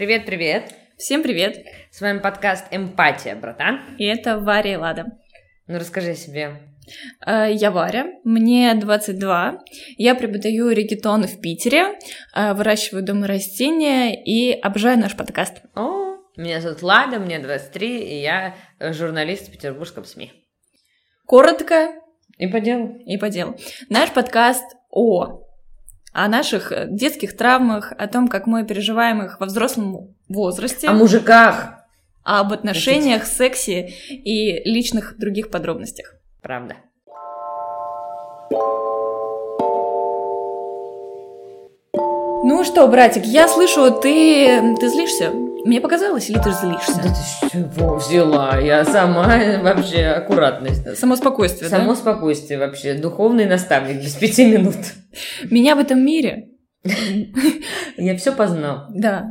Привет-привет! Всем привет! С вами подкаст «Эмпатия, братан». И это Варя и Лада. Ну, расскажи о себе. Э, Я Варя, мне 22. Я преподаю регетон в Питере, э, выращиваю дома растения и обожаю наш подкаст. О, меня зовут Лада, мне 23, и я э, журналист в петербургском СМИ. Коротко И по делу. и по делу. Наш подкаст о о наших э, детских травмах, о том, как мы переживаем их во взрослом возрасте, О мужиках. об отношениях, сексе и личных других подробностях. Правда. Ну что, братик, я слышу, ты, ты злишься? Мне показалось, или ты злишься? Да ты с чего взяла? Я сама вообще аккуратность. Само спокойствие, Само спокойствие вообще. Духовный наставник без пяти минут. да? Меня в этом мире, Я все познал. да,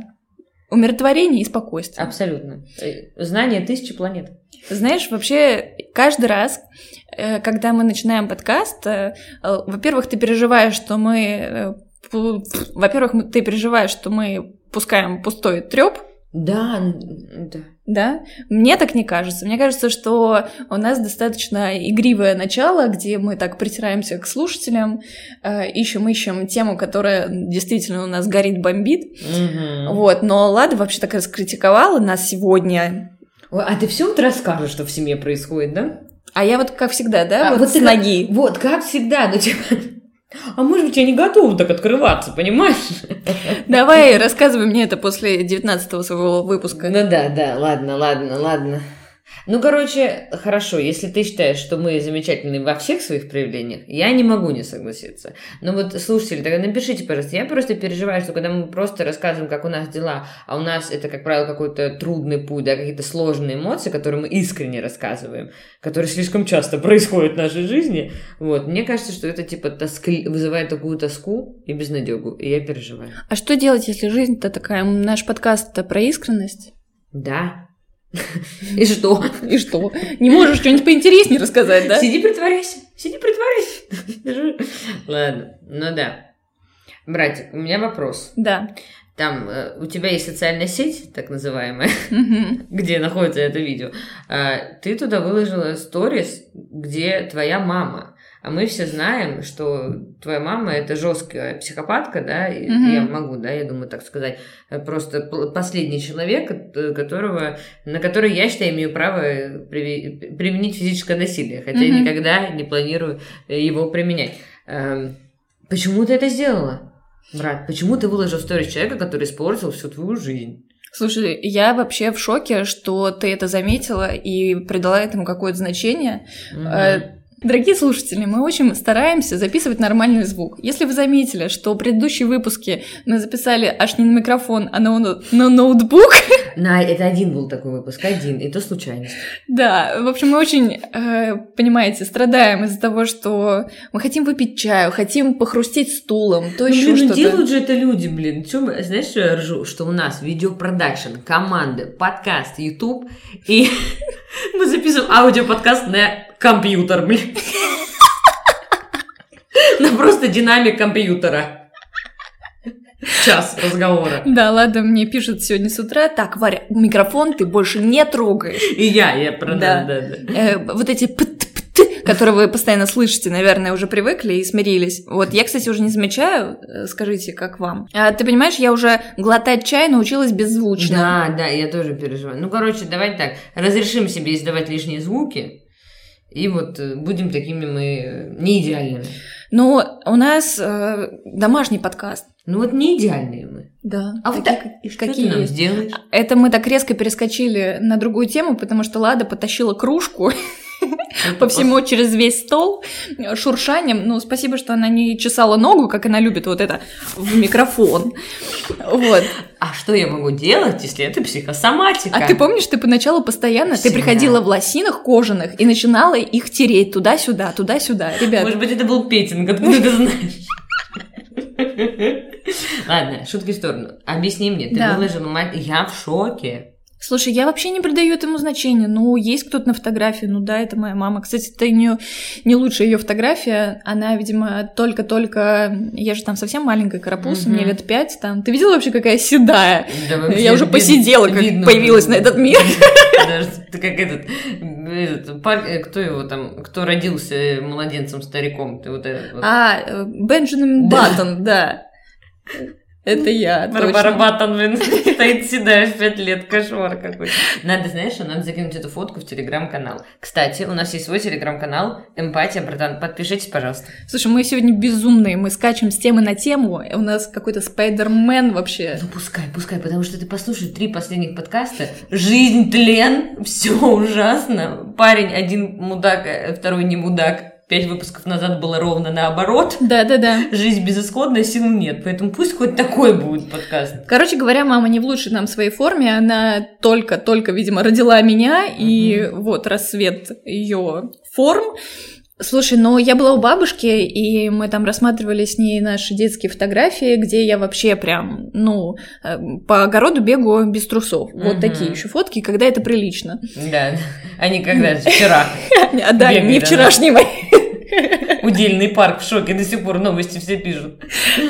умиротворение и спокойствие. Абсолютно. Э, Знание тысячи планет. Знаешь, вообще каждый раз, э, когда мы начинаем подкаст, э, во-первых, ты переживаешь, что мы... Во-первых, ты переживаешь, что мы пускаем пустой треп, Да, да. да? Мне так не кажется. Мне кажется, что у нас достаточно игривое начало, где мы так притираемся к слушателям, э, ищем, ищем тему, которая действительно у нас горит, бомбит. Мгм. Вот, но Лада вообще так раскритиковала нас сегодня. А ты все вот расскажешь, что в семье происходит, да? А я вот, как всегда, да, А вот, вот с ты ноги. Вот, как всегда, ну типа... А может быть, я не готова так открываться, понимаешь? Давай, рассказывай мне это после 19 своего выпуска. Ну да, да, ладно, ладно, ладно. Ну, короче, хорошо, если ты считаешь, что мы замечательны во всех своих проявлениях, я не могу не согласиться. Но вот, слушатели, тогда напишите, пожалуйста. Я просто переживаю, что когда мы просто рассказываем, как у нас дела, а у нас это, как правило, какой-то трудный путь, да, какие-то сложные эмоции, которые мы искренне рассказываем, которые слишком часто происходят в нашей жизни, вот, мне кажется, что это, типа, тоски... вызывает такую тоску и безнадегу, и я переживаю. А что делать, если жизнь-то такая? Наш подкаст-то про искренность. Да. И что? И что? Не можешь что-нибудь поинтереснее рассказать, да? Сиди, притворяйся. Сиди, притворяйся. Ладно, ну да. Братик, у меня вопрос. Да. Там э, у тебя есть социальная сеть, так называемая, где находится это видео. А, ты туда выложила сторис, где твоя мама. А мы все знаем, что твоя мама это жесткая психопатка, да, Мгм. я могу, да, я думаю, так сказать, просто последний человек, э, которого, на который я считаю имею право э, приви- применить физическое насилие, хотя Мгм. никогда не планирую э, его применять. Эм, Почему ты это сделала, брат? Почему ты выложил сторис человека, который испортил всю твою жизнь? Слушай, я вообще в шоке, что ты это заметила и придала этому какое-то значение. Э, Дорогие слушатели, мы очень стараемся записывать нормальный звук. Если вы заметили, что предыдущие выпуски мы записали аж не на микрофон, а на, на ноутбук, На, это один был такой выпуск, один, и то случайность. да, в общем, мы очень, э, понимаете, страдаем из-за того, что мы хотим выпить чаю, хотим похрустеть стулом, то Ну, еще ну что-то. делают же это люди, блин. Чё мы- знаешь, что я ржу? Что у нас видеопродакшн, команды, подкаст, YouTube, и мы записываем аудиоподкаст на компьютер, блин. На просто динамик компьютера. Час разговора. Да, ладно, мне пишут сегодня с утра, так, Варя, микрофон ты больше не трогаешь. И я, я про... Да. Да, да. Э, вот эти пт-пт, которые вы постоянно слышите, наверное, уже привыкли и смирились. Вот я, кстати, уже не замечаю, э, скажите, как вам. А, ты понимаешь, я уже глотать чай научилась беззвучно. Да, да, я тоже переживаю. Ну, короче, давай так. Разрешим себе издавать лишние звуки. И вот э, будем такими мы э, не идеальными. Но у нас э, домашний подкаст. Ну вот не идеальные мы. Да. А вот так, и что какие ты нам сделаешь? Это мы так резко перескочили на другую тему, потому что Лада потащила кружку по всему через весь стол э, шуршанием. Ну, спасибо, что она не чесала ногу, как она любит вот это в микрофон. Вот. А что я могу делать, если это психосоматика? А ты помнишь, ты поначалу постоянно, ты Всегда. приходила в лосинах кожаных и начинала их тереть туда-сюда, туда-сюда. Ребят, Может быть, это был Петинг, откуда ты знаешь? Ладно, шутки в сторону. Объясни мне, ты Да. выложила мать... Я в шоке. Слушай, я вообще не придаю этому значения. Ну, есть кто-то на фотографии, ну да, это моя мама. Кстати, это не, не лучшая ее фотография. Она, видимо, только-только... Я же там совсем маленькая карапуз, mm-hmm. мне лет пять там. Ты видела вообще, какая седая? Да, я уже посидела, как видно, появилась на этот мир. Ты как этот, этот э, кто его там, кто родился младенцем-стариком? Ты вот этот вот. А, э, Бенджамин Баттон, да. Это я, Барбарабатан, блин, стоит седая в пять лет, кошмар какой-то. Надо, знаешь, надо закинуть эту фотку в телеграм-канал. Кстати, у нас есть свой телеграм-канал «Эмпатия, братан». Подпишитесь, пожалуйста. Слушай, мы сегодня безумные, мы скачем с темы на тему, у нас какой-то спайдермен вообще. Ну пускай, пускай, потому что ты послушай три последних подкаста. Жизнь, тлен, все ужасно. Парень один мудак, а второй не мудак пять выпусков назад было ровно наоборот. Да-да-да. Жизнь безысходная, сил нет. Поэтому пусть хоть такой будет подкаст. Короче говоря, мама не в лучшей нам своей форме. Она только-только, видимо, родила меня. Угу. И вот рассвет ее форм. Слушай, ну я была у бабушки, и мы там рассматривали с ней наши детские фотографии, где я вообще прям, ну, э, по огороду бегу без трусов. Вот угу. такие еще фотки, когда это прилично. Да, они когда вчера. А да, не вчерашние мои. Удельный парк в шоке, до сих пор новости все пишут.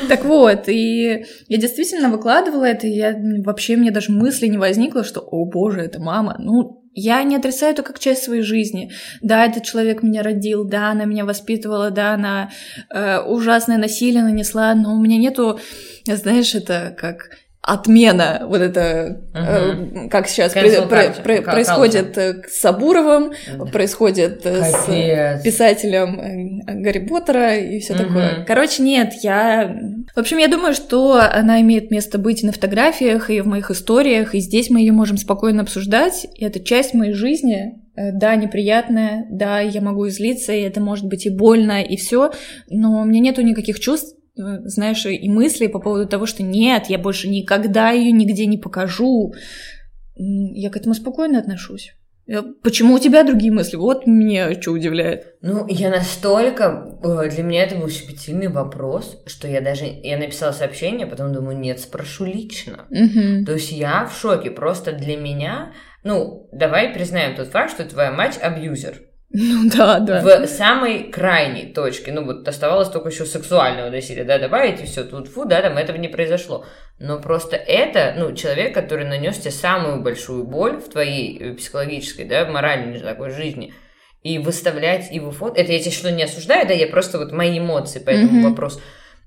Так вот, и я действительно выкладывала это, и я вообще мне даже мысли не возникло, что, о боже, это мама. Ну, я не отрицаю это как часть своей жизни. Да, этот человек меня родил, да, она меня воспитывала, да, она э, ужасное насилие нанесла, но у меня нету, знаешь, это как отмена вот это, угу. э, как сейчас при, при, при, происходит э, с Сабуровым, да. происходит э, Капец. с писателем Гарри Поттера и все угу. такое. Короче, нет, я... В общем, я думаю, что она имеет место быть и на фотографиях, и в моих историях, и здесь мы ее можем спокойно обсуждать, и это часть моей жизни, да, неприятная, да, я могу излиться, и это может быть и больно, и все, но у меня нету никаких чувств, знаешь, и мысли по поводу того, что нет, я больше никогда ее нигде не покажу. Я к этому спокойно отношусь. Почему у тебя другие мысли? Вот меня что удивляет. Ну, я настолько... Э, для меня это был щепетильный вопрос, что я даже... Я написала сообщение, потом думаю, нет, спрошу лично. Угу. То есть я в шоке. Просто для меня... Ну, давай признаем тот факт, что твоя мать абьюзер. Ну да, да. В самой крайней точке, ну вот оставалось только еще сексуального насилия, да, добавить и все, тут фу, да, там этого не произошло. Но просто это, ну, человек, который нанес тебе самую большую боль в твоей э, психологической, да, моральной такой жизни, и выставлять его фото, это я тебе что не осуждаю, да, я просто вот мои эмоции по этому mm-hmm. вопросу.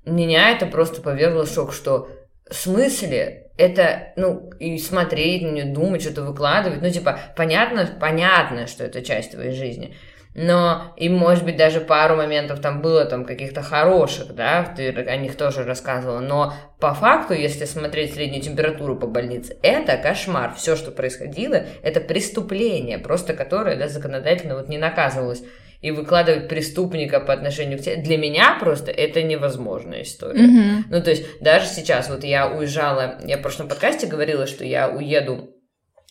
Меня это просто повергло в шок, что в смысле это, ну, и смотреть на нее, думать, что-то выкладывать, ну, типа, понятно, понятно, что это часть твоей жизни, но и, может быть, даже пару моментов там было там каких-то хороших, да, ты о них тоже рассказывала, но по факту, если смотреть среднюю температуру по больнице, это кошмар, все, что происходило, это преступление, просто которое, да, законодательно вот не наказывалось и выкладывать преступника по отношению к тебе, для меня просто это невозможная история. Mm-hmm. Ну, то есть даже сейчас, вот я уезжала, я в прошлом подкасте говорила, что я уеду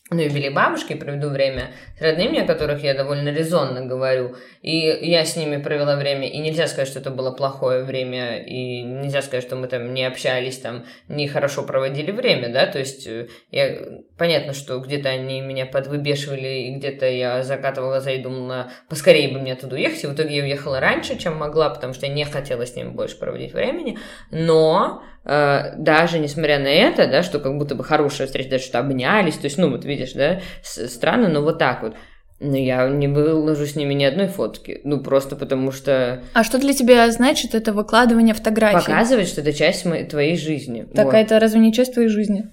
на юбилей бабушки, проведу время с родными, о которых я довольно резонно говорю. И я с ними провела время, и нельзя сказать, что это было плохое время, и нельзя сказать, что мы там не общались, там не хорошо проводили время, да, то есть э, я, понятно, что где-то они меня подвыбешивали, и где-то я закатывала глаза и думала, поскорее бы мне оттуда уехать, и в итоге я уехала раньше, чем могла, потому что я не хотела с ними больше проводить времени, но э, даже несмотря на это, да, что как будто бы хорошая встреча, даже что обнялись, то есть, ну, вот видишь, да, странно, но вот так вот. Но я не выложу с ними ни одной фотки. Ну, просто потому что... А что для тебя значит это выкладывание фотографий? Показывать, что это часть моей, твоей жизни. Так, вот. а это разве не часть твоей жизни?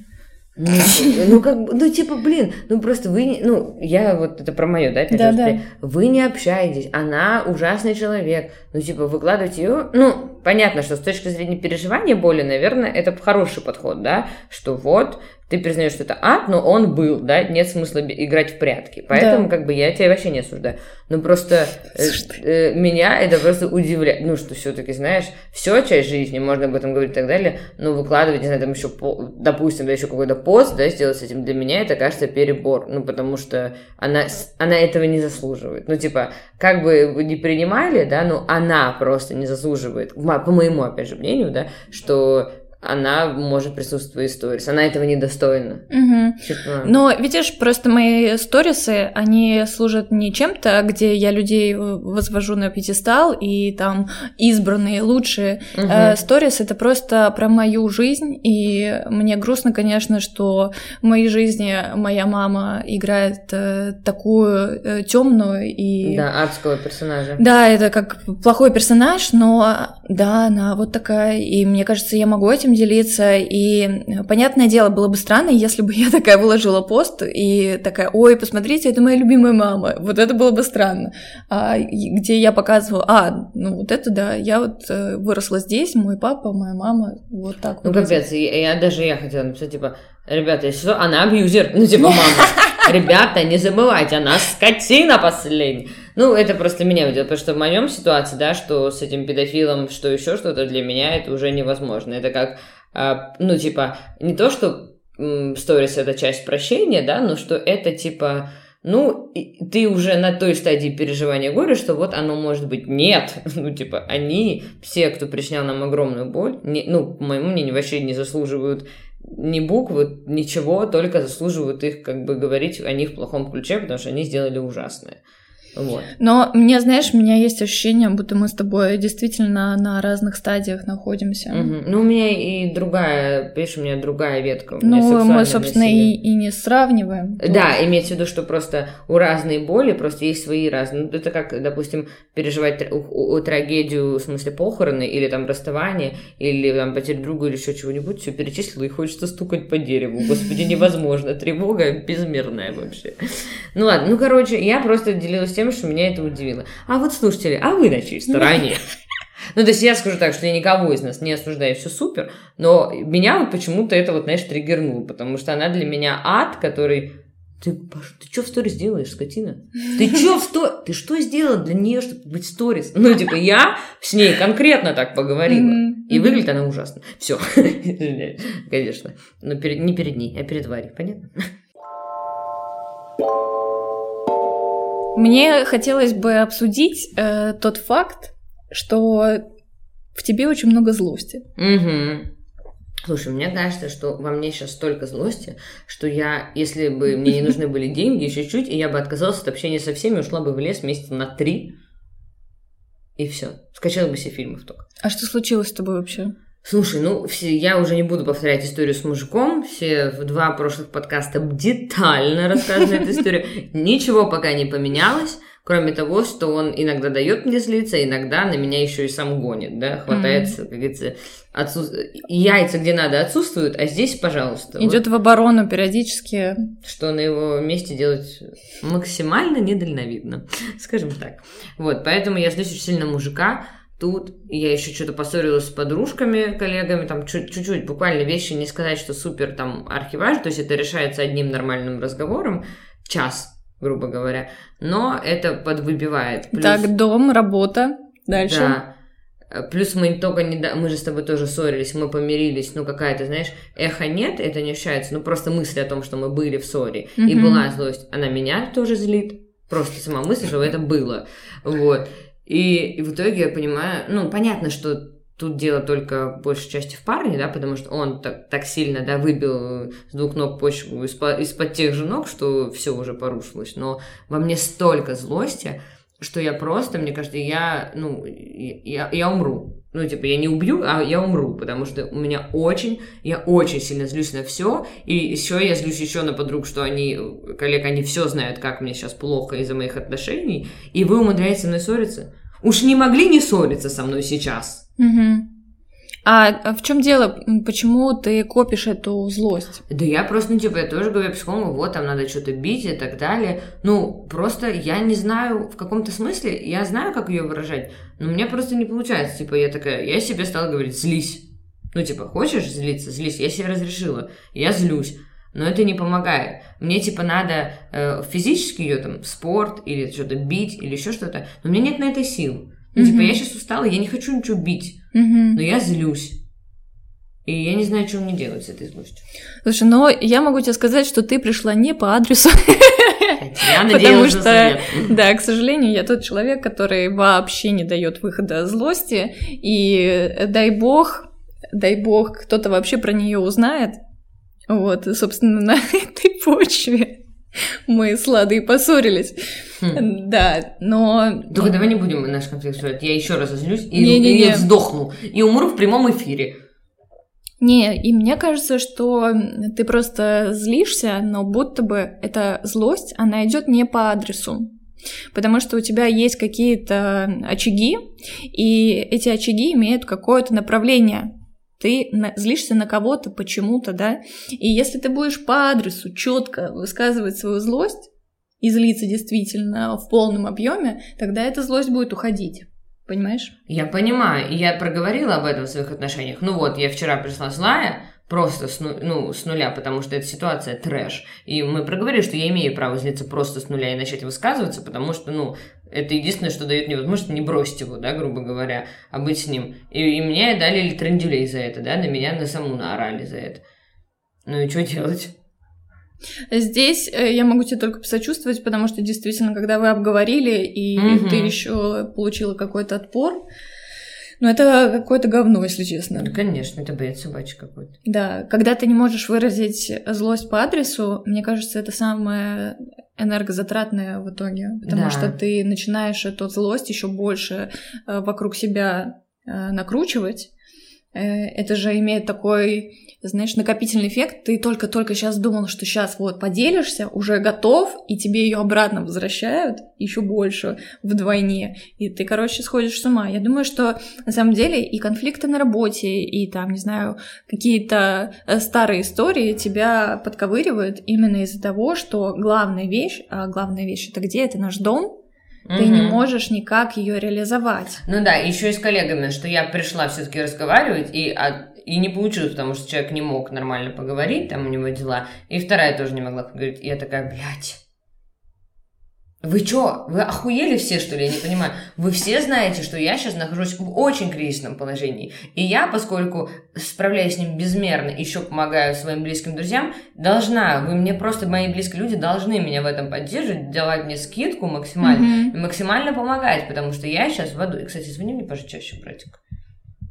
Ну, ну, как бы, ну, типа, блин, ну, просто вы, ну, я вот, это про мое, да, да, да. вы не общаетесь, она ужасный человек, ну, типа, выкладывать ее, ну, понятно, что с точки зрения переживания боли, наверное, это хороший подход, да, что вот, ты признаешь, что это ад, но он был, да, нет смысла играть в прятки. Поэтому, да. как бы, я тебя вообще не осуждаю. Ну, просто э, э, меня это просто удивляет. Ну, что все-таки, знаешь, все часть жизни, можно об этом говорить и так далее, но выкладывать, не знаю, там еще, по, допустим, да, еще какой-то пост, да, сделать с этим, для меня это кажется перебор. Ну, потому что она, она этого не заслуживает. Ну, типа, как бы вы не принимали, да, но она просто не заслуживает, по моему, опять же, мнению, да, что она может присутствовать в сторис. Она этого недостойна. Типа, Но видишь, просто мои сторисы, они служат не чем-то, где я людей э, возвожу на пьедестал и там избранные, лучшие. Э, Сторис это просто про мою жизнь, и мне грустно, конечно, что в моей жизни моя мама играет э, такую темную и Да, адского персонажа. Да, это как плохой персонаж, но да, она вот такая, и мне кажется, я могу этим делиться, и э, понятное дело, было бы странно, если бы я такая выложила пост и такая, ой, посмотрите, это моя любимая мама, вот это было бы странно, а, где я показываю, а, ну вот это да, я вот э, выросла здесь, мой папа, моя мама, вот так Ну, вот. капец, я, я- даже я хотела написать, типа, ребята, если что, она абьюзер, ну, типа, мама. Ребята, не забывайте, она скотина последняя. Ну, это просто меня видел, потому что в моем ситуации, да, что с этим педофилом, что еще что-то, для меня это уже невозможно. Это как, а, ну, типа, не то, что сторис это часть прощения, да, но что это, типа, ну, ты уже на той стадии переживания горя, что вот оно может быть нет. Ну, типа, они, все, кто причинял нам огромную боль, не, ну, по моему мнению, вообще не заслуживают ни буквы, ничего, только заслуживают их, как бы, говорить о них в плохом ключе, потому что они сделали ужасное. Вот. Но мне, знаешь, у меня есть ощущение, будто мы с тобой действительно на разных стадиях находимся. Мгм. Ну, у меня и другая, видишь, у меня другая ветка. у Ну, мы, собственно, насилие. и, и не сравниваем. Да, имеется в виду, что просто у разной боли просто есть свои разные. Ну, это как, допустим, переживать трагедию, в смысле похороны, или там расставание, или там потерю друга, или еще чего-нибудь, все перечислила, и хочется стукать по дереву. Господи, невозможно. Тревога безмерная вообще. Ну ладно, ну короче, я просто делилась тем, что меня это удивило. А вот слушатели, а вы на чьей стороне? Ну, то есть я скажу так, что я никого из нас не осуждаю, все супер, но меня вот почему-то это вот, знаешь, триггернуло, потому что она для меня ад, который... Ты, Паш, ты что в сторис делаешь, скотина? Ты что в сторис? Ты что сделала для нее, чтобы быть в сторис? Ну, типа, я с ней конкретно так поговорила. И выглядит она ужасно. Все. Конечно. Но перед, не перед ней, а перед Варей, понятно? Мне хотелось бы обсудить э, тот факт, что в тебе очень много злости. Угу. Слушай, мне кажется, что во мне сейчас столько злости, что я, если бы мне не нужны были деньги, еще чуть, и я бы отказалась от общения со всеми, ушла бы в лес месяца на три, и все. Скачала бы все фильмов только. А что случилось с тобой вообще? Слушай, ну, все, я уже не буду повторять историю с мужиком. Все в два прошлых подкаста детально рассказаны эту историю. Ничего пока не поменялось, кроме того, что он иногда дает мне злиться, иногда на меня еще и сам гонит, да, хватается, как говорится, отсу- яйца где надо отсутствуют, а здесь, пожалуйста. Вот Идет в оборону периодически. что на его месте делать максимально недальновидно, скажем так. Вот, поэтому я злюсь очень сильно мужика. Тут я еще что-то поссорилась с подружками, коллегами, там чуть- чуть-чуть, буквально вещи не сказать, что супер там архиваж, то есть это решается одним нормальным разговором, час, грубо говоря, но это подвыбивает. Плюс- Так, дом, работа. Дальше. да. Э, Плюс мы только не... Мы же с тобой тоже ссорились, мы помирились, ну какая-то, знаешь, эхо нет, это не ощущается, ну просто мысль о том, что мы были в ссоре, и Мгм. была злость, она меня тоже злит, просто сама мысль, что это было, вот. И, и в итоге я понимаю, ну понятно, что тут дело только в большей части в парне, да, потому что он так, так сильно, да, выбил с двух ног почву из-под, из-под тех же ног, что все уже порушилось, но во мне столько злости, что я просто, мне кажется, я, ну, я, я умру. Ну, типа, я не убью, а я умру, потому что у меня очень, я очень сильно злюсь на все, и еще я злюсь еще на подруг, что они, коллег, они все знают, как мне сейчас плохо из-за моих отношений, и вы умудряетесь со мной ссориться. Уж не могли не ссориться со мной сейчас. Мгм. А, в чем дело? Почему ты копишь эту злость? Да я просто, ну, типа, я тоже говорю психологу, вот, там надо что-то бить и так далее. Ну, просто я не знаю, в каком-то смысле, я знаю, как ее выражать, но у меня просто не получается. Типа, я такая, я себе стала говорить, злись. Ну, типа, хочешь злиться, злись. Я себе разрешила, я злюсь. Но это не помогает. Мне, типа, надо э, физически ее, там, спорт или что-то бить или еще что-то, но у меня нет на это сил. Ну, типа, Мгм. я сейчас устала, я не хочу ничего бить, Мгм. но я злюсь. И я не знаю, что мне делать с этой злостью. Слушай, но я могу тебе сказать, что ты пришла не по адресу. Я Потому надеялась что, совет. да, к сожалению, я тот человек, который вообще не дает выхода злости. И э, дай бог, дай бог, кто-то вообще про нее узнает. Вот, собственно, на этой почве мы с Ладой поссорились. Хм. Да, но... Только давай не будем наш конфликт строить. Я еще раз озлюсь и, не, не, не. и сдохну. И умру в прямом эфире. Не, и мне кажется, что ты просто злишься, но будто бы эта злость, она идет не по адресу. Потому что у тебя есть какие-то очаги, и эти очаги имеют какое-то направление. Ты злишься на кого-то почему-то, да? И если ты будешь по адресу четко высказывать свою злость и злиться действительно в полном объеме, тогда эта злость будет уходить. Понимаешь? Я понимаю, и я проговорила об этом в своих отношениях. Ну вот, я вчера пришла злая, просто с, ну, ну, с нуля, потому что эта ситуация трэш. И мы проговорили, что я имею право злиться просто с нуля и начать высказываться, потому что, ну, это единственное, что дает мне возможность не бросить его, да, грубо говоря, а быть с ним. И, и мне дали трендюлей за это, да, на меня на саму наорали за это. Ну и что делать? Здесь э, я могу тебе только посочувствовать, потому что действительно, когда вы обговорили, и угу. ты еще получила какой-то отпор, ну, это какое-то говно, если честно. Да, конечно, это бред собачий какой-то. Да, когда ты не можешь выразить злость по адресу, мне кажется, это самое энергозатратное в итоге, потому да. что ты начинаешь эту злость еще больше э, вокруг себя э, накручивать. Это же имеет такой знаешь, накопительный эффект, ты только-только сейчас думал, что сейчас вот поделишься, уже готов, и тебе ее обратно возвращают еще больше вдвойне, и ты, короче, сходишь с ума. Я думаю, что на самом деле и конфликты на работе, и там, не знаю, какие-то э, старые истории тебя подковыривают именно из-за того, что главная вещь, а главная вещь это где? Это наш дом, ты угу. не можешь никак ее реализовать. Ну да, еще и с коллегами, что я пришла все-таки разговаривать, и от и не получилось, потому что человек не мог нормально поговорить, там у него дела. И вторая тоже не могла поговорить. И я такая, блядь, вы чё? Вы охуели все, что ли? Я не понимаю. Вы все знаете, что я сейчас нахожусь в очень кризисном положении. И я, поскольку справляюсь с ним безмерно, еще помогаю своим близким друзьям, должна, вы мне просто, мои близкие люди должны меня в этом поддерживать, давать мне скидку максимально, mm-hmm. максимально помогать, потому что я сейчас в аду. И, кстати, звони мне, пожалуйста, чаще, братик.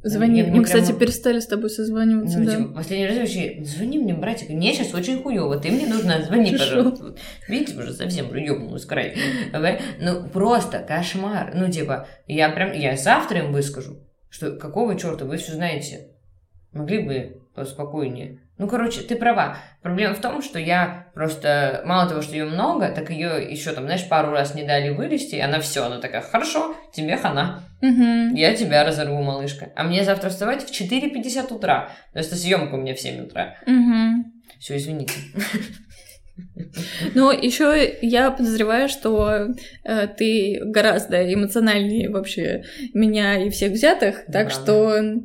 Звони. Мы, кстати, прямо... перестали с тобой созваниваться, ну, да. Типа, последний раз вообще, звони мне, братик, мне сейчас очень хуево, ты мне нужна, звони, пожалуйста. Вот. Видите, уже совсем ёбнулась край. Ну, просто кошмар. Ну, типа, я прям, я завтра им выскажу, что какого черта, вы все знаете. Могли бы поспокойнее. Ну, короче, ты права. Проблема в том, что я просто, мало того, что ее много, так ее еще там, знаешь, пару раз не дали вылезти, и она все, она такая, хорошо, тебе хана. Угу. Я тебя разорву, малышка. А мне завтра вставать в 4.50 утра. То есть съемка у меня в 7 утра. Угу. Все, извините. Ну, еще я подозреваю, что э, ты гораздо эмоциональнее вообще меня и всех взятых, так Правда.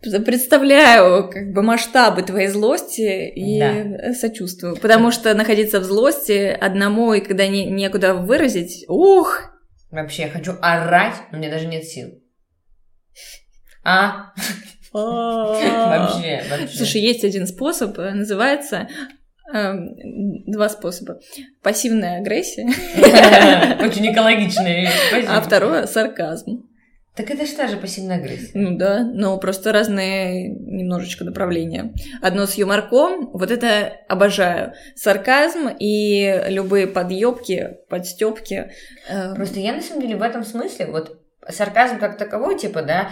что представляю как бы масштабы твоей злости и да. сочувствую. Потому что находиться в злости одному и когда не, некуда выразить, ух! Вообще, я хочу орать, но мне даже нет сил. А? Вообще, вообще. Слушай, есть один способ, э, называется два способа. Пассивная агрессия. Очень экологичная. А второе — сарказм. Так это же та же пассивная агрессия. Ну да, но просто разные немножечко направления. Одно с юморком, вот это обожаю. Сарказм и любые подъебки, подстепки. Э, просто я на самом деле в этом смысле, вот сарказм как таковой, типа, да,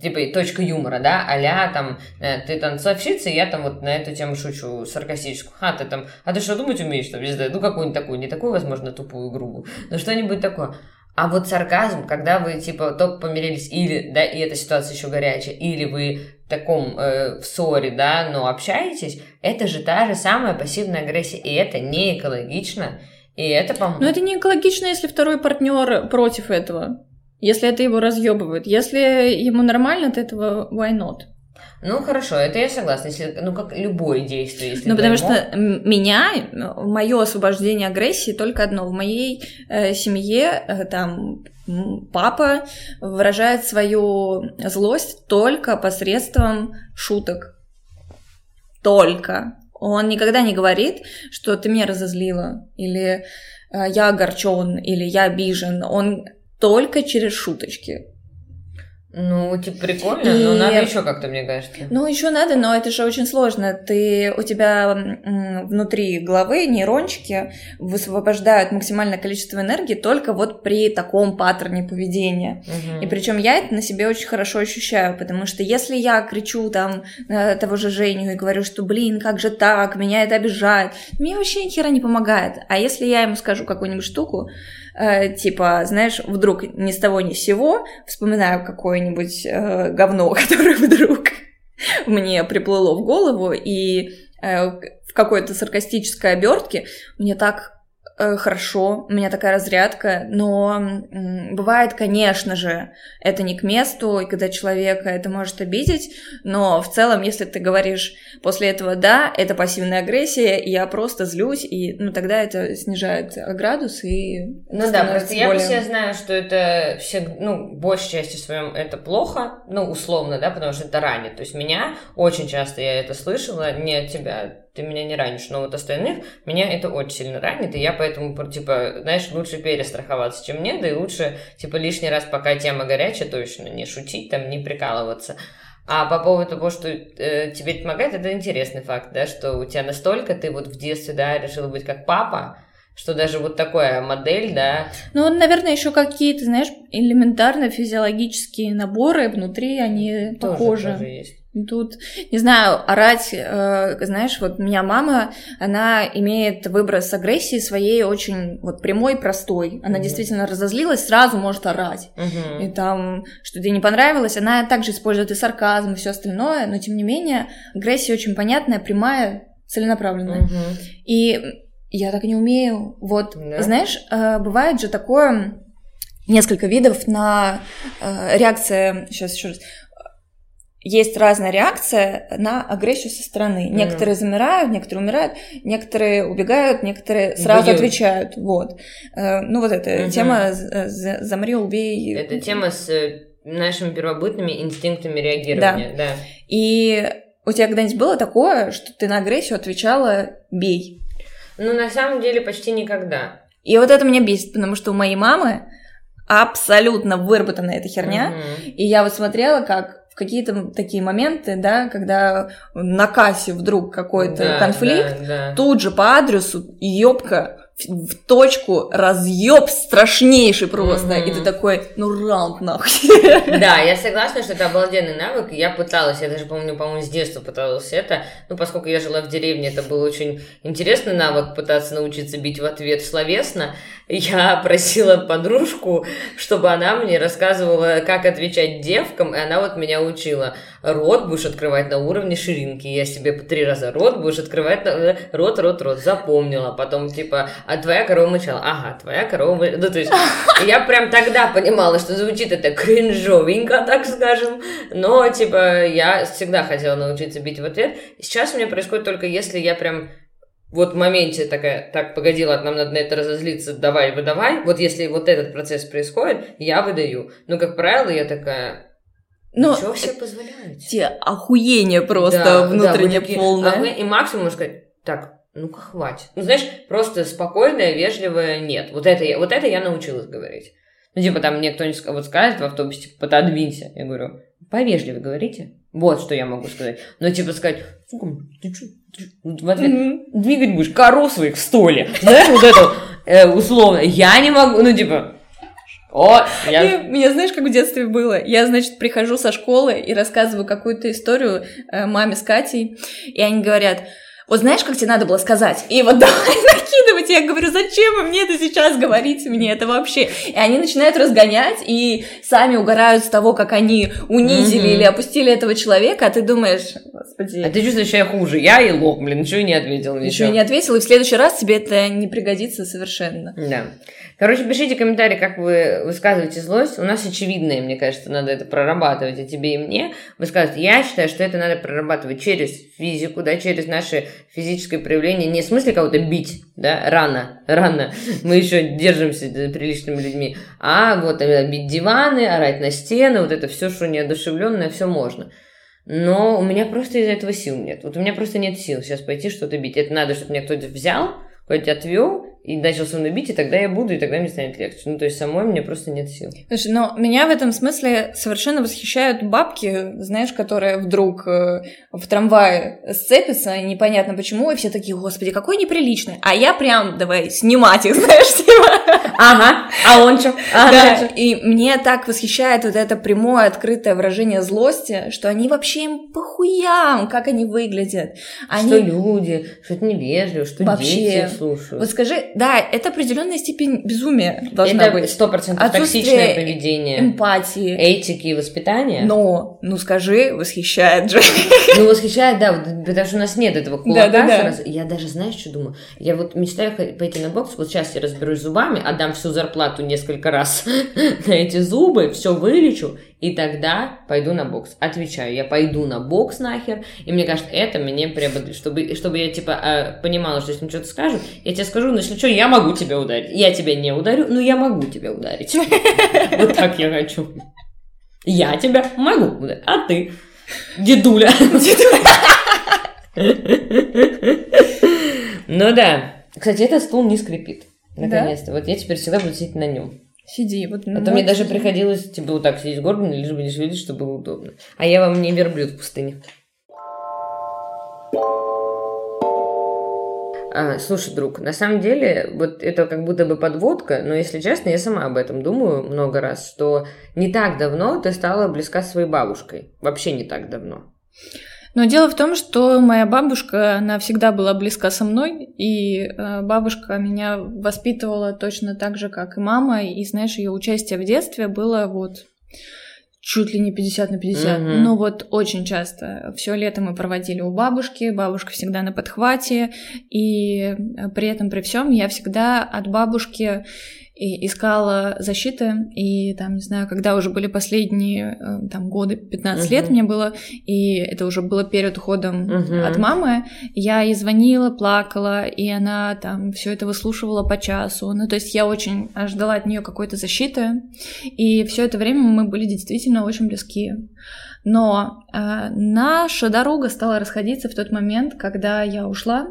типа точка юмора, да, а там, э, ты танцовщица, и я там вот на эту тему шучу саркастическую. А, ты там, а ты что думать умеешь, там, не знаю, ну какую-нибудь такую, не такую, возможно, тупую, грубую, но что-нибудь такое. А вот сарказм, когда вы типа только помирились, или, да, и эта ситуация еще горячая, или вы в таком э, в ссоре, да, но общаетесь, это же та же самая пассивная агрессия, и это не экологично, и это, по-моему... Но это не экологично, если второй партнер против этого. Если это его разъебывает. Если ему нормально, то этого why not? Ну хорошо, это я согласна, если, ну как любое действие. Если ну потому что меня, мое освобождение агрессии только одно. В моей э, семье э, там папа выражает свою злость только посредством шуток. Только. Он никогда не говорит, что ты меня разозлила, или э, я огорчен, или я обижен. Он только через шуточки. Ну, типа, прикольно, и... но надо еще как-то, мне кажется. Ну, еще надо, но это же очень сложно. Ты, у тебя внутри головы нейрончики высвобождают максимальное количество энергии только вот при таком паттерне поведения. Угу. И причем я это на себе очень хорошо ощущаю, потому что если я кричу там того же Женю и говорю, что, блин, как же так, меня это обижает, мне вообще ни хера не помогает. А если я ему скажу какую-нибудь штуку, э, типа, знаешь, вдруг ни с того ни с сего вспоминаю какое-нибудь э, говно, которое вдруг мне приплыло в голову, и э, в какой-то саркастической обертке мне так хорошо, у меня такая разрядка, но бывает, конечно же, это не к месту, и когда человека это может обидеть, но в целом, если ты говоришь после этого «да», это пассивная агрессия, я просто злюсь, и ну тогда это снижает градус и Ну да, просто более... я по себе знаю, что это все, ну, большей части своем это плохо, ну, условно, да, потому что это ранит. То есть меня очень часто я это слышала, не от тебя, ты меня не ранишь, но вот остальных меня это очень сильно ранит, и я поэтому, типа, знаешь, лучше перестраховаться, чем нет, да и лучше, типа, лишний раз, пока тема горячая, точно не шутить, там, не прикалываться. А по поводу того, что э, тебе помогает, это интересный факт, да, что у тебя настолько ты вот в детстве, да, решила быть как папа, что даже вот такая модель, да. Ну, наверное, еще какие-то, знаешь, элементарно физиологические наборы внутри, они тоже, похожи. Тоже есть. Тут, не знаю, орать, э, знаешь, вот у меня мама, она имеет выброс агрессии своей очень вот прямой, простой. Она mm действительно разозлилась, сразу может орать. mm И там, что тебе не понравилось, она также использует и сарказм, и все остальное, но тем не менее агрессия очень понятная, прямая, целенаправленная. mm И я так не умею. Вот, yeah. знаешь, э, бывает же такое несколько видов на э, реакция, сейчас еще раз, есть разная реакция на агрессию со стороны. Mm-hmm. Некоторые замирают, некоторые умирают, некоторые убегают, некоторые сразу Бьют. отвечают. Вот. Э, ну вот эта mm-hmm. тема «замри, убей». Это тема с э, нашими первобытными инстинктами реагирования. Да. да. И у тебя когда-нибудь было такое, что ты на агрессию отвечала «бей»? Ну, на самом деле, почти никогда. И вот это меня бесит, потому что у моей мамы абсолютно выработана эта херня. Mm-hmm. И я вот смотрела, как в какие-то такие моменты, да, когда на кассе вдруг какой-то да, конфликт, да, да. тут же по адресу ёбка в точку разъеб страшнейший просто. Mm-hmm. И ты такой, ну раунд нахуй. Да, я согласна, что это обалденный навык. Я пыталась, я даже помню, по-моему, с детства пыталась это. Ну, поскольку я жила в деревне, это был очень интересный навык пытаться научиться бить в ответ словесно. Я просила подружку, чтобы она мне рассказывала, как отвечать девкам, и она вот меня учила. Рот будешь открывать на уровне ширинки. Я себе три раза рот будешь открывать на... Рот, рот, рот. Запомнила. Потом, типа, а твоя корова мычала. Ага, твоя корова Ну, то есть, я прям тогда понимала, что звучит это кринжовенько, так скажем. Но, типа, я всегда хотела научиться бить в ответ. Сейчас у меня происходит только если я прям вот в моменте такая, так, погоди, ладно, нам надо на это разозлиться, давай, выдавай. Вот если вот этот процесс происходит, я выдаю. Но, как правило, я такая, но Чего все позволяют? Те охуение просто да, внутренне да, такие, полное. А и максимум можно сказать, так, ну-ка хватит. Ну, знаешь, просто спокойное, вежливое нет. Вот это я, вот это я научилась говорить. Ну, типа, там мне кто-нибудь вот скажет в автобусе, типа, пододвинься. Я говорю, повежливее говорите. Вот что я могу сказать. Но, типа, сказать, сука, ты что? В ответ, mm-hmm. двигать будешь кору своих в столе. Знаешь, вот это э, условно. Я не могу, ну, типа, о, я... И, меня знаешь, как в детстве было? Я, значит, прихожу со школы и рассказываю какую-то историю э, маме с Катей, и они говорят, вот знаешь, как тебе надо было сказать? И вот давай накидывать. Я говорю, зачем вы мне это сейчас говорите, мне это вообще? И они начинают разгонять и сами угорают с того, как они унизили mm-hmm. или опустили этого человека, а ты думаешь, господи. А ты чувствуешь себя хуже. Я и лох, блин, ничего не ответил. Ничего. ничего не ответил, и в следующий раз тебе это не пригодится совершенно. Да. Короче, пишите комментарии, как вы высказываете злость. У нас очевидное, мне кажется, надо это прорабатывать и тебе, и мне. Высказывать. Я считаю, что это надо прорабатывать через физику, да, через наши физическое проявление. Не в смысле кого-то бить, да, рано, рано. Мы еще держимся приличными людьми. А вот э, бить диваны, орать на стены, вот это все, что неодушевленное, все можно. Но у меня просто из-за этого сил нет. Вот у меня просто нет сил сейчас пойти что-то бить. Это надо, чтобы меня кто-то взял, куда-то отвел, и начал со мной бить, и тогда я буду, и тогда мне станет легче. Ну, то есть самой мне просто нет сил. Слушай, но меня в этом смысле совершенно восхищают бабки, знаешь, которые вдруг э, в трамвае сцепятся, и непонятно почему, и все такие, господи, какой неприличный. А я прям, давай, снимать их, знаешь, типа. Ага, а он что? А да, и мне так восхищает вот это прямое, открытое выражение злости, что они вообще им похуям, как они выглядят. Они... Что люди, что это невежливо, что вообще. дети слушают. Вот скажи, да, это определенная степень безумия должна это быть. сто процентов токсичное поведение. эмпатии. Этики и воспитания. Но, ну скажи, восхищает же. Ну, восхищает, да, потому что у нас нет этого кулака. Да, да, да. Я даже, знаешь, что думаю? Я вот мечтаю пойти на бокс, вот сейчас я разберусь зубами, отдам всю зарплату несколько раз на эти зубы, все вылечу, и тогда пойду на бокс. Отвечаю, я пойду на бокс нахер, и мне кажется, это меня приободрит, чтобы, чтобы я, типа, э, понимала, что если мне что-то скажут, я тебе скажу, ну, если что, я могу тебя ударить. Я тебя не ударю, но я могу тебя ударить. Вот так я хочу. Я тебя могу ударить, а ты, дедуля. Ну да. Кстати, этот стул не скрипит. Наконец-то. Вот я теперь всегда буду сидеть на нем. Сиди. Вот а то мне даже приходилось, типа, вот так сидеть гордо, лишь бы не шевелить, чтобы было удобно. А я вам не верблюд в пустыне. А, слушай, друг, на самом деле, вот это как будто бы подводка, но если честно, я сама об этом думаю много раз, что не так давно ты стала близка своей бабушкой. Вообще не так давно. Но дело в том, что моя бабушка, она всегда была близка со мной, и э, бабушка меня воспитывала точно так же, как и мама, и, знаешь, ее участие в детстве было вот чуть ли не 50 на 50. Угу. Но вот очень часто все лето мы проводили у бабушки, бабушка всегда на подхвате, и при этом при всем я всегда от бабушки и искала защиты, и там, не знаю, когда уже были последние э, там годы, 15 uh-huh. лет мне было, и это уже было перед уходом uh-huh. от мамы, я ей звонила, плакала, и она там все это выслушивала по часу. Ну, то есть я очень ждала от нее какой-то защиты, и все это время мы были действительно очень близки. Но э, наша дорога стала расходиться в тот момент, когда я ушла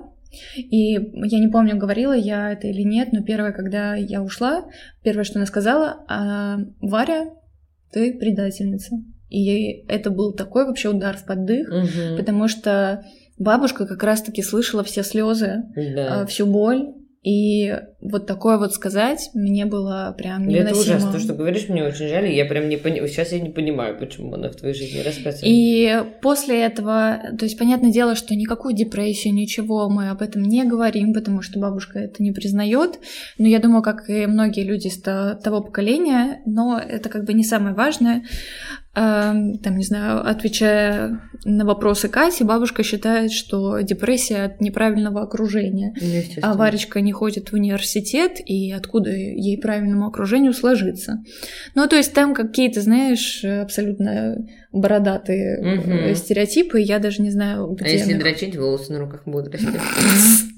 и я не помню, говорила я это или нет, но первое, когда я ушла, первое, что она сказала, а, Варя, ты предательница. И это был такой вообще удар в поддых, угу. потому что бабушка как раз-таки слышала все слезы, да. А, всю боль, и вот такое вот сказать мне было прям невыносимо. Это ужасно. То, что говоришь, мне очень жаль. Я прям не понимаю. Сейчас я не понимаю, почему она в твоей жизни рассказывает. И после этого, то есть, понятное дело, что никакую депрессию, ничего мы об этом не говорим, потому что бабушка это не признает. Но я думаю, как и многие люди из того поколения, но это как бы не самое важное. Эм, там, не знаю, отвечая на вопросы Кати, бабушка считает, что депрессия от неправильного окружения. А Варечка не ходит в университет, и откуда ей правильному окружению сложиться. Ну, то есть там какие-то, знаешь, абсолютно бородатые угу. стереотипы, я даже не знаю, где... А если дрочить, волосы на руках будут расти?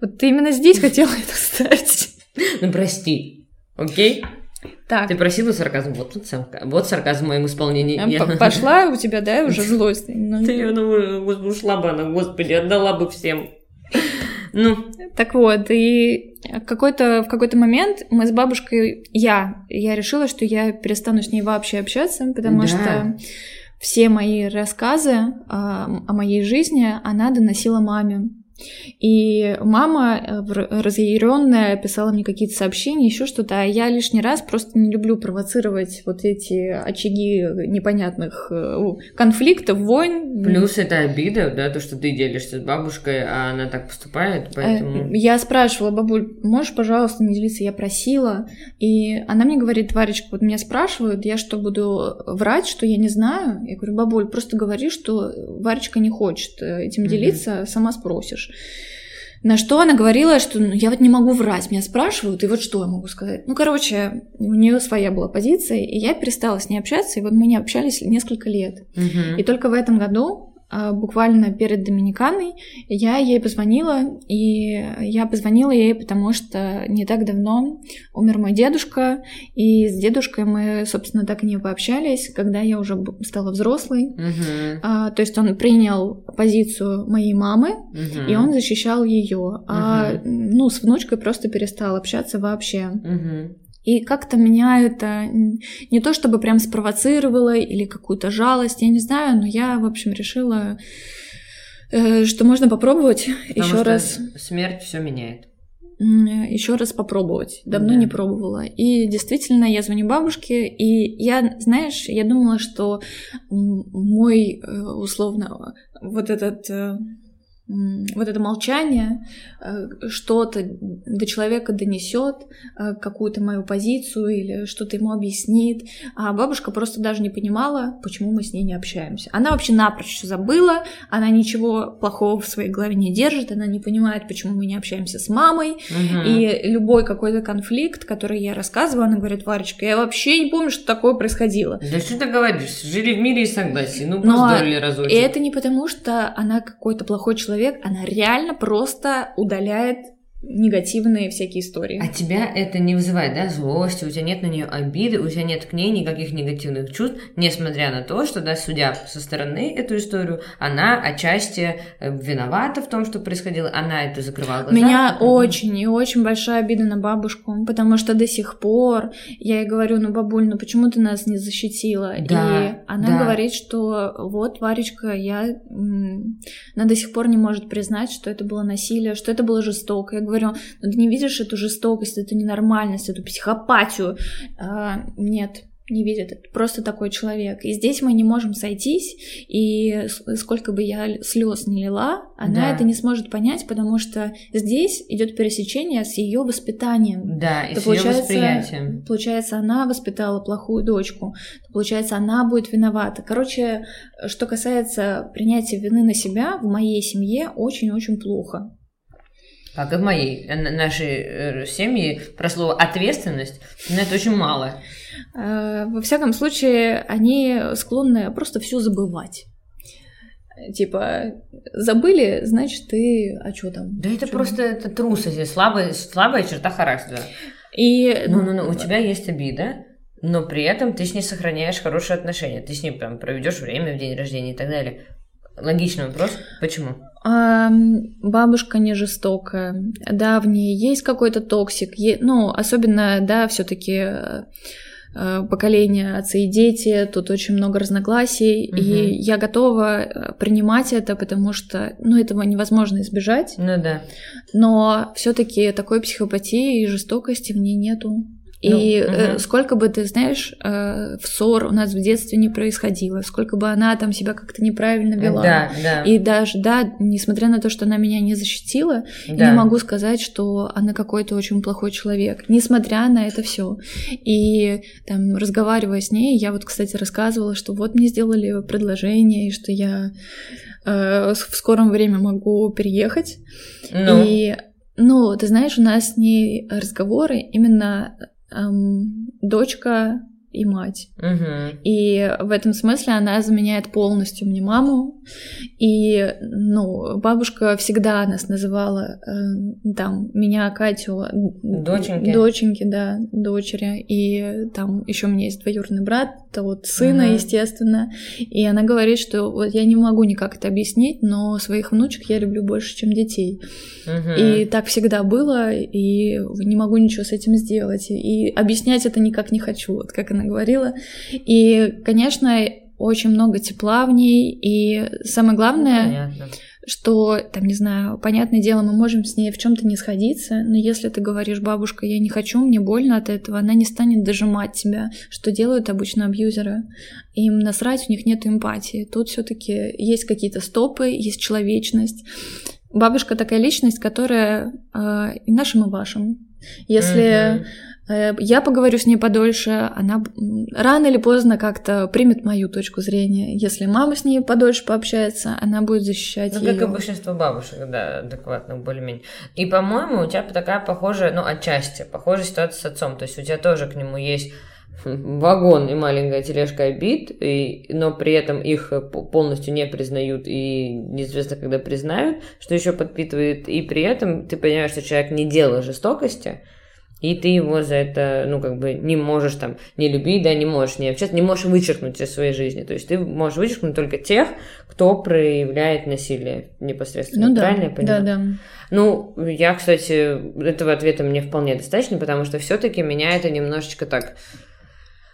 Вот ты именно здесь хотела это ставить. Ну, прости, окей? Так. Ты просила сарказм, вот тут сарказм, вот сарказм в моем исполнении. А, пошла у тебя, да, уже злость? Ну, Ты, ну, ушла бы она, господи, отдала бы всем. Ну. Так вот, и какой-то, в какой-то момент мы с бабушкой, я, я решила, что я перестану с ней вообще общаться, потому да. что все мои рассказы о, о моей жизни она доносила маме. И мама э, разъяренная писала мне какие-то сообщения, еще что-то, а я лишний раз просто не люблю провоцировать вот эти очаги непонятных э, конфликтов, войн. Плюс это обида, да, то, что ты делишься с бабушкой, а она так поступает, э, поэтому... Я спрашивала, бабуль, можешь, пожалуйста, не делиться? Я просила, и она мне говорит, Варечка, вот меня спрашивают, я что, буду врать, что я не знаю? Я говорю, бабуль, просто говори, что Варечка не хочет этим делиться, mm-hmm. сама спросишь. На что она говорила, что ну, я вот не могу врать, меня спрашивают, и вот что я могу сказать. Ну, короче, у нее своя была позиция, и я перестала с ней общаться, и вот мы не общались несколько лет. Угу. И только в этом году буквально перед Доминиканой я ей позвонила, и я позвонила ей, потому что не так давно умер мой дедушка, и с дедушкой мы, собственно, так и не пообщались, когда я уже стала взрослой. Мгм. А, то есть он принял позицию моей мамы, Мгм. и он защищал ее, а ну с внучкой просто перестал общаться вообще. Мгм. И как-то меня это не то чтобы прям спровоцировало или какую-то жалость, я не знаю, но я, в общем, решила, э, что можно попробовать Потому еще раз, Смерть все меняет. еще раз попробовать. Давно Да. не пробовала. И действительно, я звоню бабушке, и я, знаешь, я думала, что мой э, условно вот этот э, вот это молчание э, что-то до человека донесет, э, какую-то мою позицию или что-то ему объяснит. А бабушка просто даже не понимала, почему мы с ней не общаемся. Она вообще напрочь всё забыла, она ничего плохого в своей голове не держит, она не понимает, почему мы не общаемся с мамой. Мгм. И любой какой-то конфликт, который я рассказываю, она говорит, Варечка, я вообще не помню, что такое происходило. Да что ты говоришь? Жили в мире и согласии. Ну, Но поздорили разочек. И это не потому, что она какой-то плохой человек, она реально просто удаляет негативные всякие истории. А тебя это не вызывает, да, злости, у тебя нет на нее обиды, у тебя нет к ней никаких негативных чувств, несмотря на то, что, да, судя со стороны эту историю, она отчасти э, виновата в том, что происходило, она это закрывала У глаза. меня Мгм. очень и очень большая обида на бабушку, потому что до сих пор я ей говорю, ну, бабуль, ну почему ты нас не защитила? Да, и она да. говорит, что вот, Варечка, я... Она до сих пор не может признать, что это было насилие, что это было жестоко. Я говорю, ну ты не видишь эту жестокость, эту ненормальность, эту психопатию? А, нет, не видит. Это просто такой человек. И здесь мы не можем сойтись, и сколько бы я слез не лила, она Да. это не сможет понять, потому что здесь идет пересечение с ее воспитанием. Да, и Это с ее восприятием. Получается, она воспитала плохую дочку. Получается, она будет виновата. Короче, что касается принятия вины на себя, в моей семье очень-очень плохо. Как и в моей. Э, Нашей э, семьи про слово ответственность, но это очень мало. Э, Во всяком случае, они склонны просто все забывать. Типа, забыли, значит, ты... А что там? Да это Чё? просто это трусость, слабая, слабая черта характера. И... Ну-ну-ну, у тебя есть обида, но при этом ты с ней сохраняешь хорошие отношения. Ты с ней прям проведешь время в день рождения и так далее. Логичный вопрос. Почему? А, бабушка не жестокая, да, в ней есть какой-то toxic, е- ну, особенно, да, все-таки поколение отцы и дети, тут очень много разногласий, Мгм. и я готова э, принимать это, потому что, ну, этого невозможно избежать, Ну да. но все-таки такой психопатии и жестокости в ней нету. И Ну, мгм. сколько бы ты, знаешь, э, в ссор у нас в детстве не происходило, сколько бы она там себя как-то неправильно вела, Да, да. и даже, да, несмотря на то, что она меня не защитила, да. не могу сказать, что она какой-то очень плохой человек, несмотря на это все. И там, разговаривая с ней, я вот, кстати, рассказывала, что вот мне сделали предложение, и что я э, в скором времени могу переехать. Ну, И, ну, ты знаешь, у нас с ней разговоры именно эм, дочка и мать. мгм. И в этом смысле она заменяет полностью мне маму. И, ну, бабушка всегда нас называла, э, там, меня, Катю, Доченьки. Доченьки, да, дочери. И там еще у меня есть двоюродный брат, это вот сына, Мгм. естественно. И она говорит, что вот я не могу никак это объяснить, но своих внучек я люблю больше, чем детей. Мгм. И так всегда было, и не могу ничего с этим сделать. И объяснять это никак не хочу, вот как она говорила. И, конечно, очень много тепла в ней, и самое Ну, главное, понятно. что, там, не знаю, понятное дело, мы можем с ней в чем-то не сходиться, но если ты говоришь, бабушка, я не хочу, мне больно от этого, она не станет дожимать тебя, что делают обычно абьюзеры. Им насрать, у них нет эмпатии. Тут все-таки есть какие-то стопы, есть человечность. Бабушка такая личность, которая э, и нашим, и вашим. Если Мгм. Э, я поговорю с ней подольше, она рано или поздно как-то примет мою точку зрения. Если мама с ней подольше пообщается, она будет защищать Ну, её. как и большинство бабушек, да, адекватных более-менее. И, по-моему, у тебя такая похожая, ну, отчасти, похожая ситуация с отцом. То есть у тебя тоже к нему есть вагон и маленькая тележка обид, и, но при этом их полностью не признают и неизвестно, когда признают, что еще подпитывает, и при этом ты понимаешь, что человек не делал жестокости, и ты его за это, ну, как бы не можешь там не любить, да, не можешь не общаться, не можешь вычеркнуть из своей жизни. То есть ты можешь вычеркнуть только тех, кто проявляет насилие непосредственно. Ну Правильно да, я понимаю? да, да. Ну, я, кстати, этого ответа мне вполне достаточно, потому что все-таки меня это немножечко так,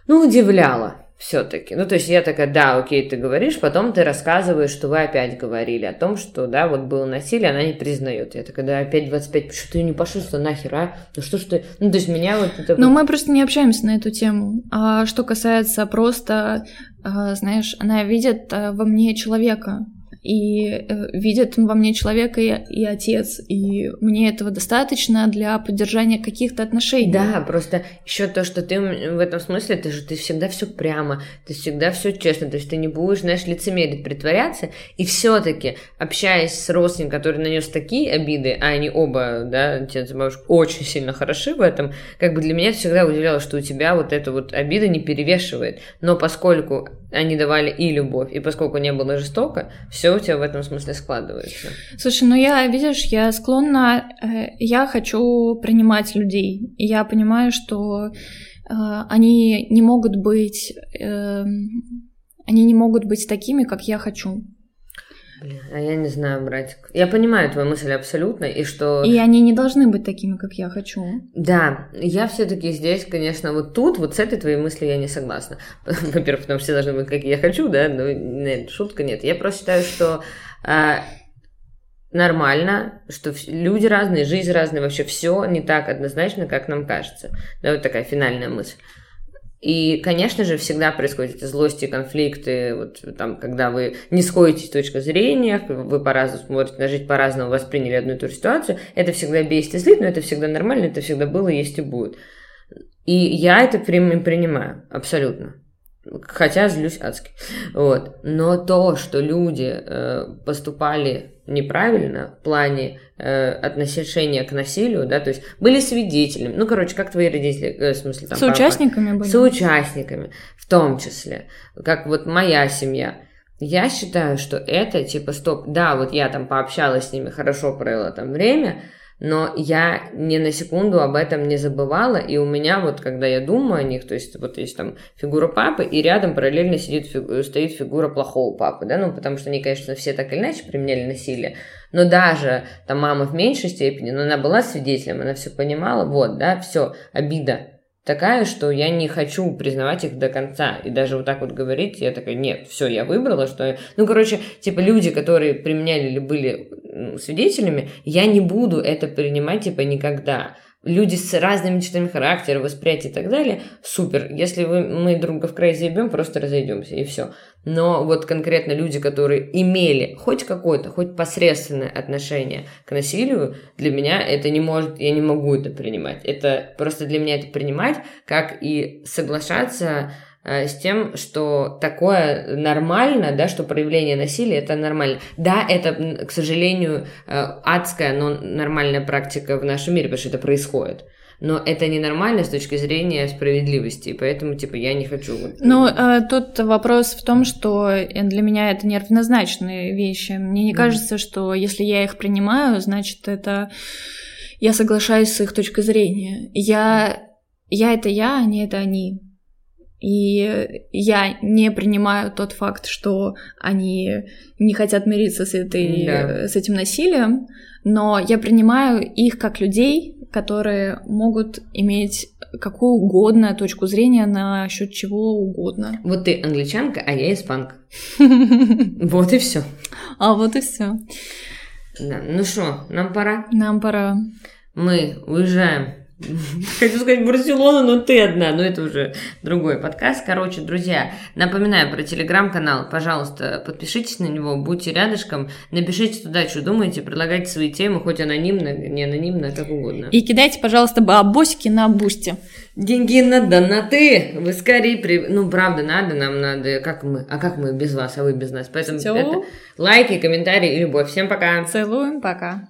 ну, удивляло все-таки. Ну, то есть я такая, да, окей, ты говоришь, потом ты рассказываешь, что вы опять говорили о том, что, да, вот было насилие, она не признает. Я такая, да, опять 25, что ты не пошел, что нахер, а? Ну, что ж ты... Ну, то есть меня вот это... Вот- мы просто не общаемся на эту тему. А что касается просто, а, знаешь, она видит а, во мне человека. И э, видит во мне человека и, и отец. И мне этого достаточно для поддержания каких-то отношений. Да, просто еще то, что ты в этом смысле, ты же ты всегда все прямо, ты всегда все честно, то есть ты не будешь, знаешь, лицемерить, притворяться, и все-таки, общаясь с родственником, который нанес такие обиды, а они оба, да, отец и бабушка, очень сильно хороши в этом, как бы для меня всегда удивляло, что у тебя вот эта вот обида не перевешивает, но поскольку они давали и любовь, и поскольку не было жестоко, все у тебя в этом смысле складывается. Слушай, ну я, видишь, я склонна, э, я хочу принимать людей. И я понимаю, что э, они не могут быть, э, они не могут быть такими, как я хочу. Блин, а я не знаю, братик. Я понимаю твою мысль абсолютно, и что... И они не должны быть такими, как я хочу. Да, я все-таки здесь, конечно, вот тут, вот с этой твоей мыслью я не согласна. Во-первых, потому что все должны быть, как я хочу, да, но нет, шутка нет. Я просто считаю, что а, нормально, что люди разные, жизнь разная, вообще все не так однозначно, как нам кажется. Да, вот такая финальная мысль. И, конечно же, всегда происходят эти злости, конфликты, вот там, когда вы не сходитесь с точки зрения, вы по-разному смотрите на жизнь, по-разному восприняли одну и ту же ситуацию, это всегда бесит и злит, но это всегда нормально, это всегда было, есть и будет. И я это принимаю, абсолютно. Хотя злюсь адски. Вот. Но то, что люди э, поступали неправильно в плане э, отношения к насилию, да, то есть были свидетелями, ну, короче, как твои родители, э, в смысле, там, папа, Соучастниками были. соучастниками, в том числе, как вот моя семья. Я считаю, что это типа стоп, да, вот я там пообщалась с ними, хорошо провела там время, но я ни на секунду об этом не забывала, и у меня вот, когда я думаю о них, то есть вот есть там фигура папы, и рядом параллельно сидит, фигу- стоит фигура плохого папы, да, ну, потому что они, конечно, все так или иначе применяли насилие, но даже там мама в меньшей степени, но она была свидетелем, она все понимала, вот, да, все, обида такая, что я не хочу признавать их до конца. И даже вот так вот говорить, я такая, нет, все, я выбрала, что... я-». Ну, короче, типа люди, которые применяли или были свидетелями, я не буду это принимать, типа, никогда. Люди с разными чертами характера, восприятия и так далее, супер. Если вы, мы друга в край заебем, просто разойдемся, и все. Но вот конкретно люди, которые имели хоть какое-то, хоть посредственное отношение к насилию, для меня это не может, я не могу это принимать. Это просто для меня это принимать, как и соглашаться с тем, что такое нормально, да, что проявление насилия это нормально. Да, это, к сожалению, э, адская, но нормальная практика в нашем мире, потому что это происходит. Но это ненормально с точки зрения справедливости, и поэтому, типа, я не хочу... Ну, э, тут вопрос в том, что э, для меня это неравнозначные вещи. Мне не Мгм. кажется, что если я их принимаю, значит, это я соглашаюсь с их точкой зрения. Я, я это я, они это они. И я не принимаю тот факт, что они не хотят мириться с, этой, Да. с этим насилием, но я принимаю их как людей, которые могут иметь какую угодно точку зрения насчет чего угодно. Вот ты англичанка, а я испанка. Вот и все. А вот и все. Ну что, нам пора? Нам пора. Мы уезжаем. Хочу сказать Барселона, но ты одна. Но это уже другой подкаст. Короче, друзья, напоминаю про телеграм-канал. Пожалуйста, подпишитесь на него, будьте рядышком. Напишите туда, что думаете, предлагайте свои темы, хоть анонимно, не анонимно, как угодно. И кидайте, пожалуйста, бабосики на Boosty. Деньги на донаты. Вы скорее при... Ну, правда, надо, нам надо. Как мы? А как мы без вас, а вы без нас? Поэтому Всё. это лайки, комментарии и любовь. Всем пока. Целуем, пока.